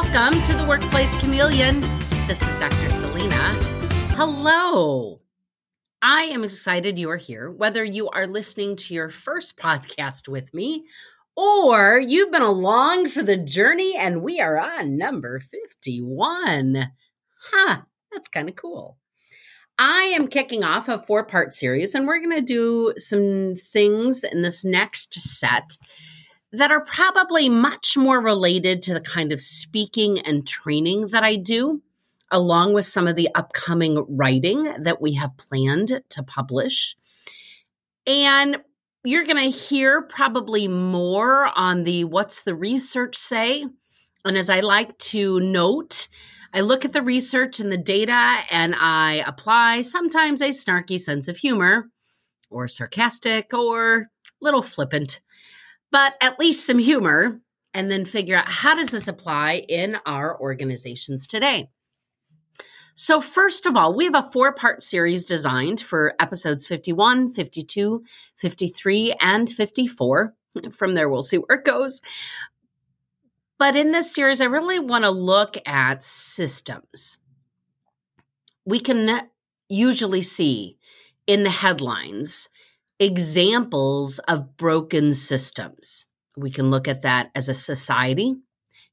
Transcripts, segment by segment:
Welcome to the Workplace Chameleon. This is Dr. Selena. Hello. I am excited you are here, whether you are listening to your first podcast with me or you've been along for the journey and we are on number 51. Huh, that's kind of cool. I am kicking off a four part series, and we're going to do some things in this next set that are probably much more related to the kind of speaking and training that I do, along with some of the upcoming writing that we have planned to publish. And you're going to hear probably more on the what's the research say. And as I like to note, I look at the research and the data and I apply sometimes a snarky sense of humor or sarcastic or a little flippant but at least some humor and then figure out how does this apply in our organizations today. So, first of all, we have a four part series designed for episodes 51, 52, 53, and 54. From there, we'll see where it goes. But in this series, I really want to look at systems. We can usually see in the headlines examples of broken systems. We can look at that as a society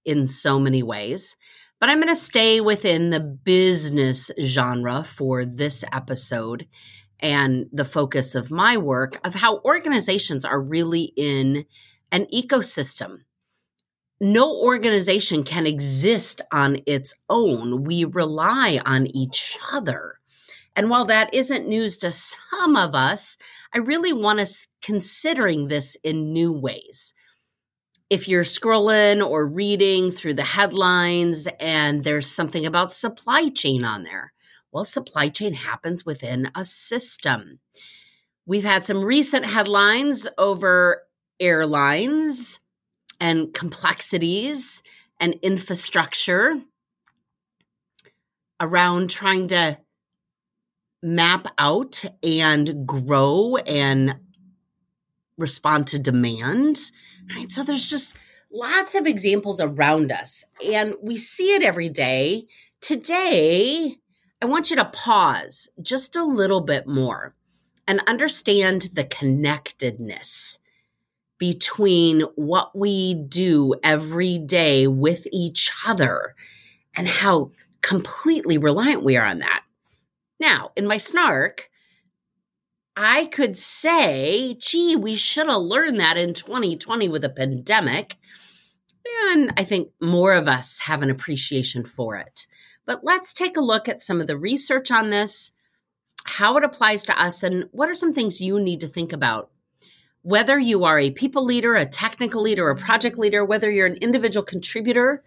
in so many ways. But I'm going to stay within the business genre for this episode and the focus of my work of how organizations are really in an ecosystem. No organization can exist on its own. We rely on each other. And while that isn't news to some of us, I really want us considering this in new ways. If you're scrolling or reading through the headlines and there's something about supply chain on there, well, supply chain happens within a system. We've had some recent headlines over airlines and complexities and infrastructure around trying to map out and grow and respond to demand. Right. So there's just lots of examples around us, and we see it every day. Today, I want you to pause just a little bit more and understand the connectedness between what we do every day with each other and how completely reliant we are on that. Now, in my snark, I could say, gee, we should have learned that in 2020 with a pandemic. And I think more of us have an appreciation for it. But let's take a look at some of the research on this, how it applies to us, and what are some things you need to think about. Whether you are a people leader, a technical leader, a project leader, whether you're an individual contributor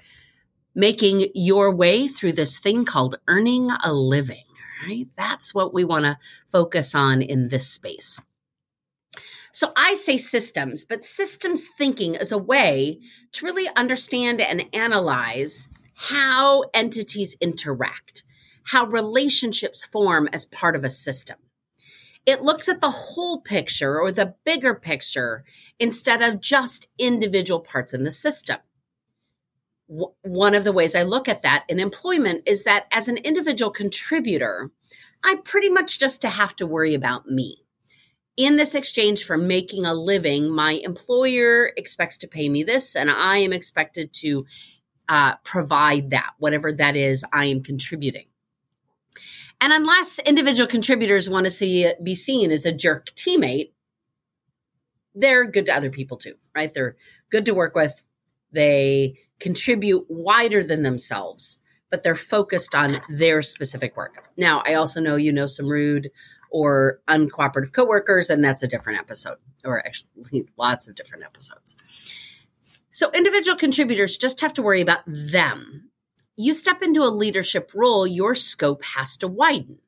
making your way through this thing called earning a living right? That's what we want to focus on in this space. So I say systems, but systems thinking is a way to really understand and analyze how entities interact, how relationships form as part of a system. It looks at the whole picture or the bigger picture instead of just individual parts in the system one of the ways I look at that in employment is that as an individual contributor, I pretty much just to have to worry about me. In this exchange for making a living, my employer expects to pay me this, and I am expected to uh, provide that, whatever that is I am contributing. And unless individual contributors want to see be seen as a jerk teammate, they're good to other people too, right? They're good to work with. They contribute wider than themselves, but they're focused on their specific work. Now, I also know you know some rude or uncooperative coworkers, and that's a different episode, or actually lots of different episodes. So, individual contributors just have to worry about them. You step into a leadership role, your scope has to widen.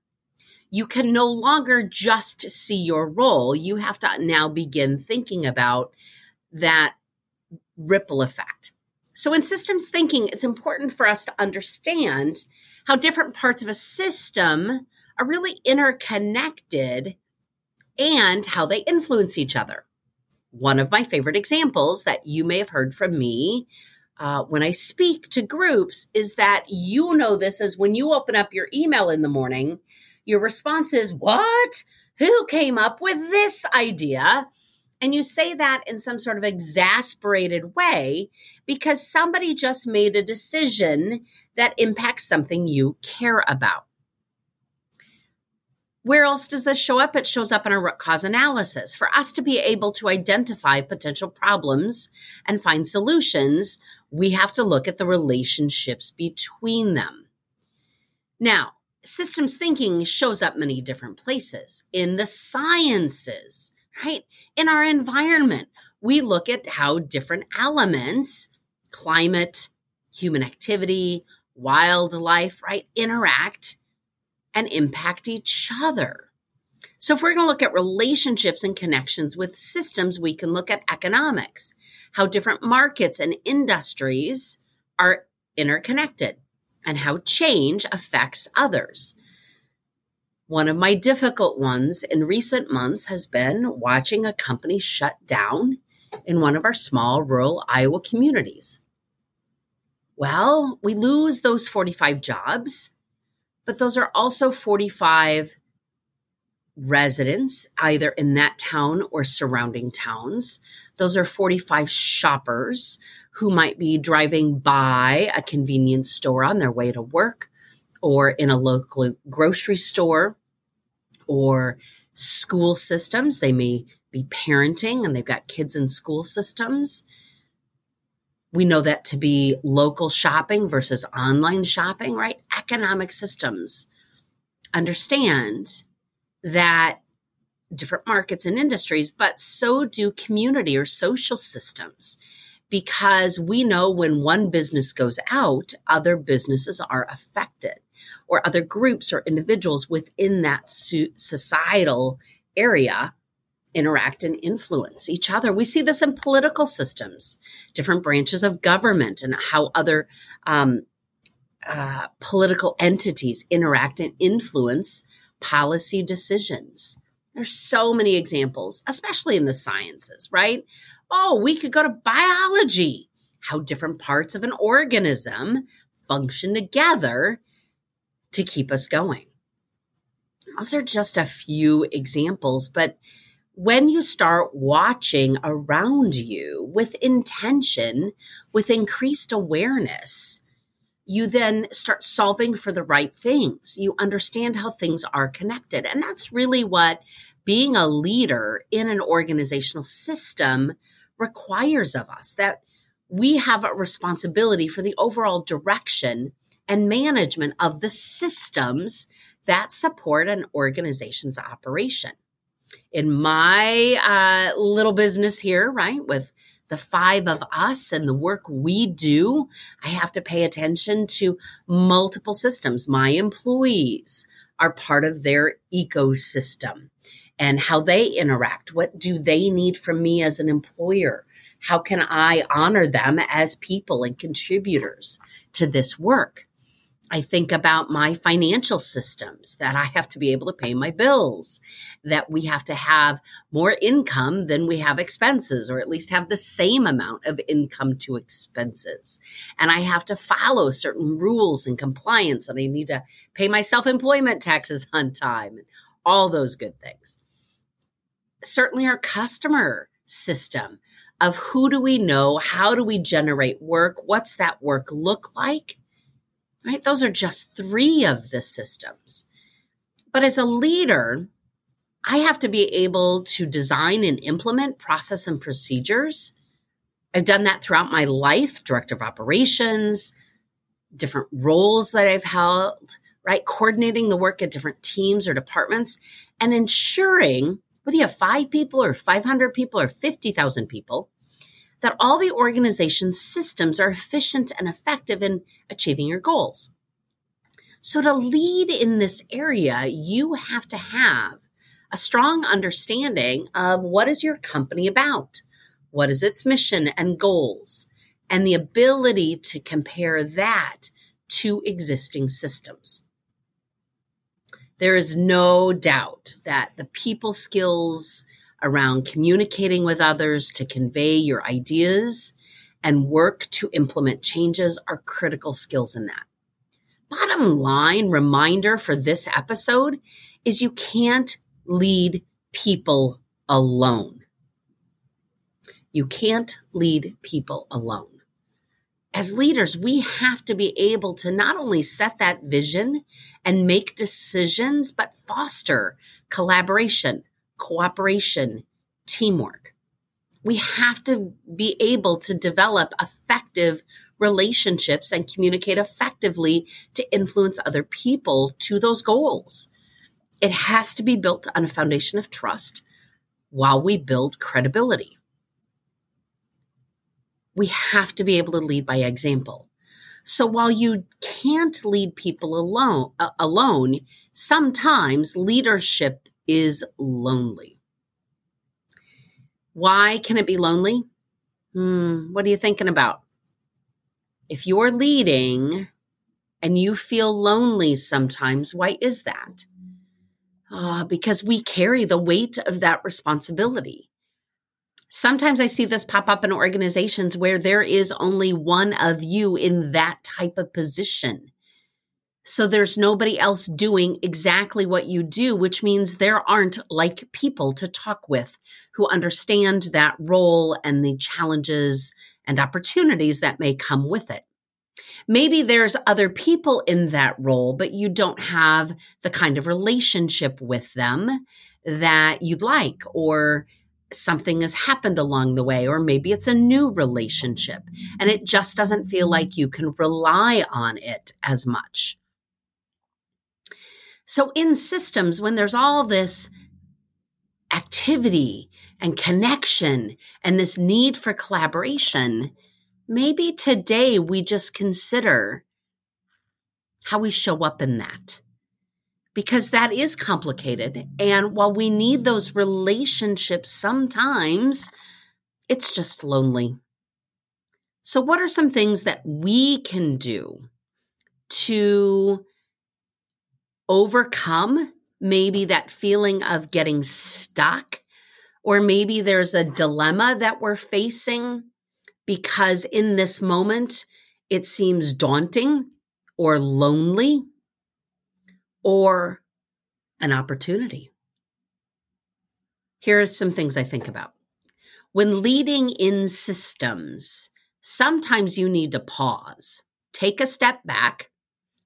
You can no longer just see your role. You have to now begin thinking about that ripple effect. So, in systems thinking, it's important for us to understand how different parts of a system are really interconnected and how they influence each other. One of my favorite examples that you may have heard from me uh, when I speak to groups is that you know this as when you open up your email in the morning, your response is, What? Who came up with this idea? And you say that in some sort of exasperated way because somebody just made a decision that impacts something you care about. Where else does this show up? It shows up in our root cause analysis. For us to be able to identify potential problems and find solutions, we have to look at the relationships between them. Now, systems thinking shows up many different places in the sciences, right? In our environment, we look at how different elements, climate, human activity, wildlife, right, interact and impact each other. So, if we're going to look at relationships and connections with systems, we can look at economics, how different markets and industries are interconnected, and how change affects others. One of my difficult ones in recent months has been watching a company shut down in one of our small rural Iowa communities. Well, we lose those 45 jobs but those are also 45 residents, either in that town or surrounding towns. Those are 45 shoppers who might be driving by a convenience store on their way to work or in a local grocery store or school systems. They may be parenting and they've got kids in school systems. We know that to be local shopping versus online shopping, right? Economic systems understand that different markets and industries, but so do community or social systems. Because we know when one business goes out, other businesses are affected, or other groups or individuals within that societal area interact and influence each other. We see this in political systems, different branches of government, and how other um, uh, political entities interact and influence policy decisions. There's so many examples, especially in the sciences, right? Oh, we could go to biology, how different parts of an organism function together to keep us going. Those are just a few examples, but when you start watching around you with intention, with increased awareness, you then start solving for the right things. You understand how things are connected. And that's really what being a leader in an organizational system requires of us that we have a responsibility for the overall direction and management of the systems that support an organization's operation in my uh, little business here, right, with the five of us and the work we do, I have to pay attention to multiple systems. My employees are part of their ecosystem and how they interact. What do they need from me as an employer? How can I honor them as people and contributors to this work? I think about my financial systems that I have to be able to pay my bills, that we have to have more income than we have expenses, or at least have the same amount of income to expenses. And I have to follow certain rules and compliance, and I need to pay my self employment taxes on time, and all those good things. Certainly, our customer system of who do we know? How do we generate work? What's that work look like? Right? Those are just three of the systems. But as a leader, I have to be able to design and implement process and procedures. I've done that throughout my life, director of operations, different roles that I've held, right? Coordinating the work at different teams or departments and ensuring whether you have five people or 500 people or 50,000 people, that all the organization's systems are efficient and effective in achieving your goals. So, to lead in this area, you have to have a strong understanding of what is your company about? What is its mission and goals? And the ability to compare that to existing systems. There is no doubt that the people skills around communicating with others to convey your ideas and work to implement changes are critical skills in that. Bottom line reminder for this episode is you can't lead people alone. You can't lead people alone. As leaders, we have to be able to not only set that vision and make decisions, but foster collaboration, cooperation, teamwork. We have to be able to develop effective relationships and communicate effectively to influence other people to those goals. It has to be built on a foundation of trust while we build credibility. We have to be able to lead by example. So while you can't lead people alone, uh, alone, sometimes leadership is lonely. Why can it be lonely? Hmm, what are you thinking about? If you're leading and you feel lonely sometimes, why is that? Uh, because we carry the weight of that responsibility. Sometimes I see this pop up in organizations where there is only one of you in that type of position. So there's nobody else doing exactly what you do, which means there aren't like people to talk with who understand that role and the challenges and opportunities that may come with it. Maybe there's other people in that role, but you don't have the kind of relationship with them that you'd like, or something has happened along the way, or maybe it's a new relationship and it just doesn't feel like you can rely on it as much. So, in systems, when there's all this activity and connection and this need for collaboration, maybe today we just consider how we show up in that. Because that is complicated. And while we need those relationships, sometimes it's just lonely. So, what are some things that we can do to overcome maybe that feeling of getting stuck, or maybe there's a dilemma that we're facing because in this moment it seems daunting or lonely or an opportunity. Here are some things I think about. When leading in systems, sometimes you need to pause, take a step back,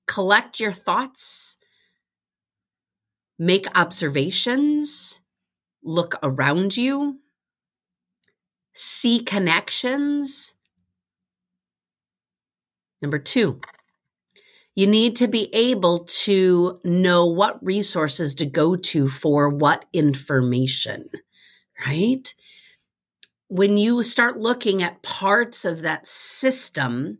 collect your thoughts, make observations, look around you, see connections. Number two, you need to be able to know what resources to go to for what information, right? When you start looking at parts of that system,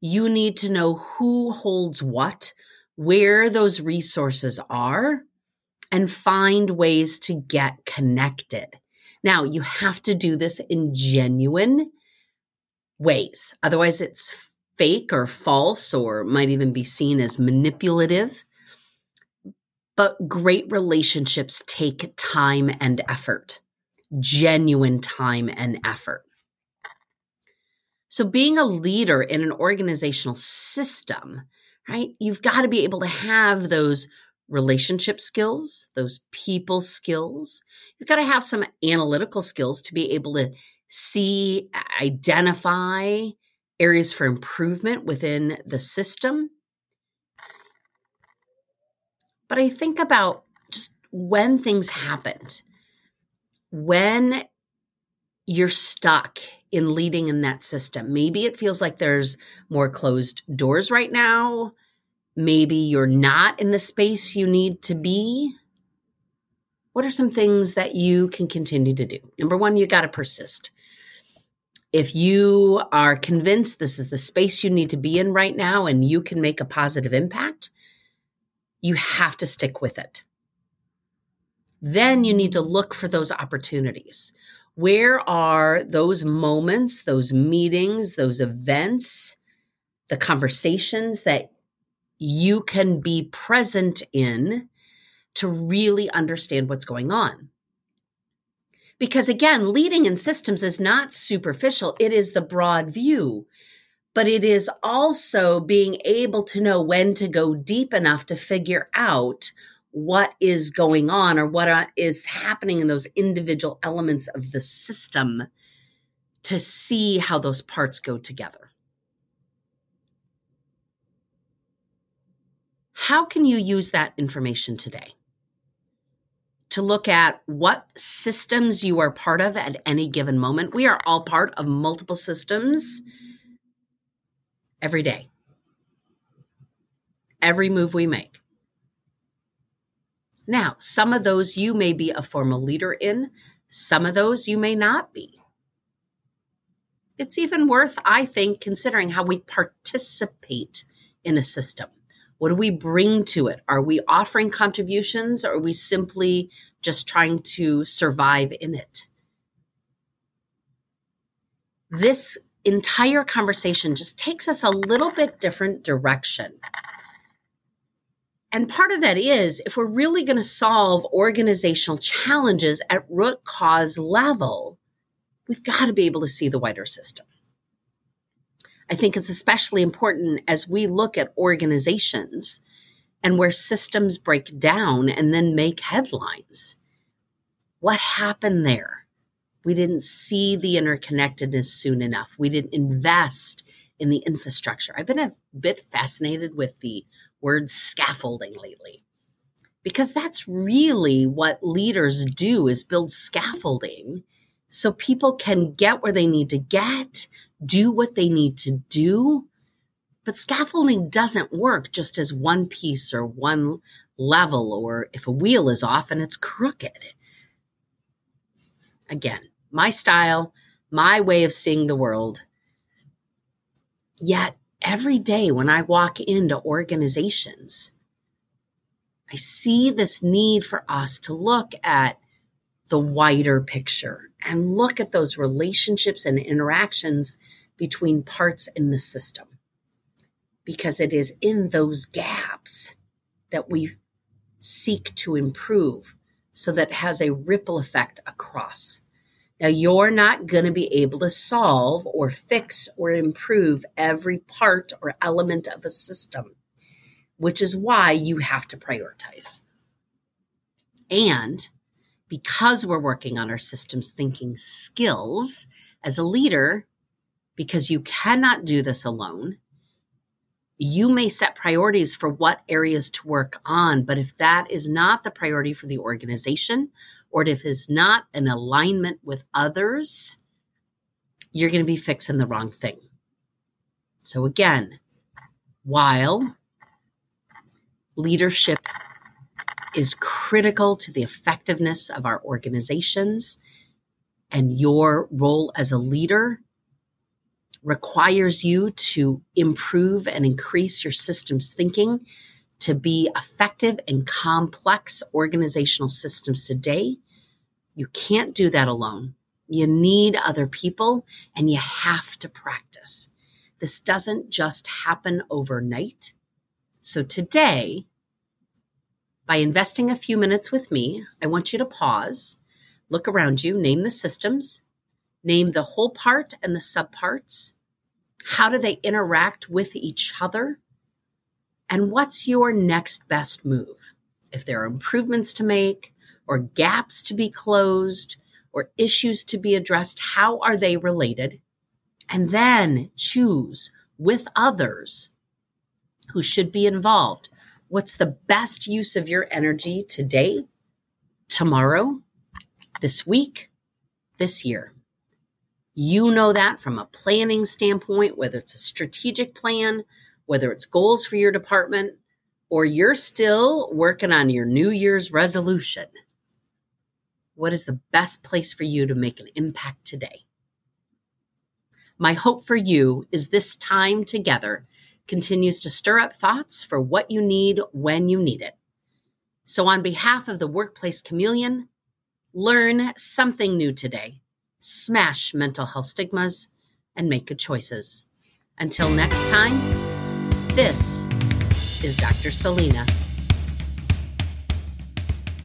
you need to know who holds what, where those resources are, and find ways to get connected. Now, you have to do this in genuine ways. Otherwise, it's fake or false or might even be seen as manipulative. But great relationships take time and effort, genuine time and effort. So, being a leader in an organizational system, right, you've got to be able to have those relationship skills, those people skills. You've got to have some analytical skills to be able to see, identify areas for improvement within the system. But I think about just when things happened, when you're stuck in leading in that system. Maybe it feels like there's more closed doors right now maybe you're not in the space you need to be, what are some things that you can continue to do? Number one, you got to persist. If you are convinced this is the space you need to be in right now and you can make a positive impact, you have to stick with it. Then you need to look for those opportunities. Where are those moments, those meetings, those events, the conversations that you can be present in to really understand what's going on. Because again, leading in systems is not superficial, it is the broad view. But it is also being able to know when to go deep enough to figure out what is going on or what uh, happening in those individual elements of the system to see how those parts go together. How can you use that information today? To look at what systems you are part of at any given moment. We are all part of multiple systems every day, every move we make. Now, some of those you may be a formal leader in, some of those you may not be. It's even worth, I think, considering how we participate in a system. What do we bring to it? Are we offering contributions or are we simply just trying to survive in it? This entire conversation just takes us a little bit different direction. And part of that is if we're really going to solve organizational challenges at root cause level, we've got to be able to see the wider system. I think it's especially important as we look at organizations and where systems break down and then make headlines. What happened there? We didn't see the interconnectedness soon enough. We didn't invest in the infrastructure. I've been a bit fascinated with the word scaffolding lately because that's really what leaders do is build scaffolding so people can get where they need to get, do what they need to do. But scaffolding doesn't work just as one piece or one level, or if a wheel is off and it's crooked. Again, my style, my way of seeing the world. Yet every day when I walk into organizations, I see this need for us to look at the wider picture and look at those relationships and interactions between parts in the system. Because it is in those gaps that we seek to improve so that it has a ripple effect across. Now, you're not going to be able to solve or fix or improve every part or element of a system, which is why you have to prioritize. And because we're working on our systems thinking skills as a leader, because you cannot do this alone, you may set priorities for what areas to work on. But if that is not the priority for the organization or if it's not an alignment with others, you're going to be fixing the wrong thing. So, again, while leadership is critical to the effectiveness of our organizations and your role as a leader requires you to improve and increase your systems thinking to be effective in complex organizational systems today. You can't do that alone. You need other people and you have to practice. This doesn't just happen overnight. So today, by investing a few minutes with me, I want you to pause, look around you, name the systems, name the whole part and the subparts. How do they interact with each other? And what's your next best move? If there are improvements to make, or gaps to be closed, or issues to be addressed, how are they related? And then choose with others who should be involved. What's the best use of your energy today, tomorrow, this week, this year? You know that from a planning standpoint, whether it's a strategic plan, whether it's goals for your department, or you're still working on your New Year's resolution. What is the best place for you to make an impact today? My hope for you is this time together continues to stir up thoughts for what you need when you need it. So, on behalf of the Workplace Chameleon, learn something new today, smash mental health stigmas, and make good choices. Until next time, this is Dr. Selena.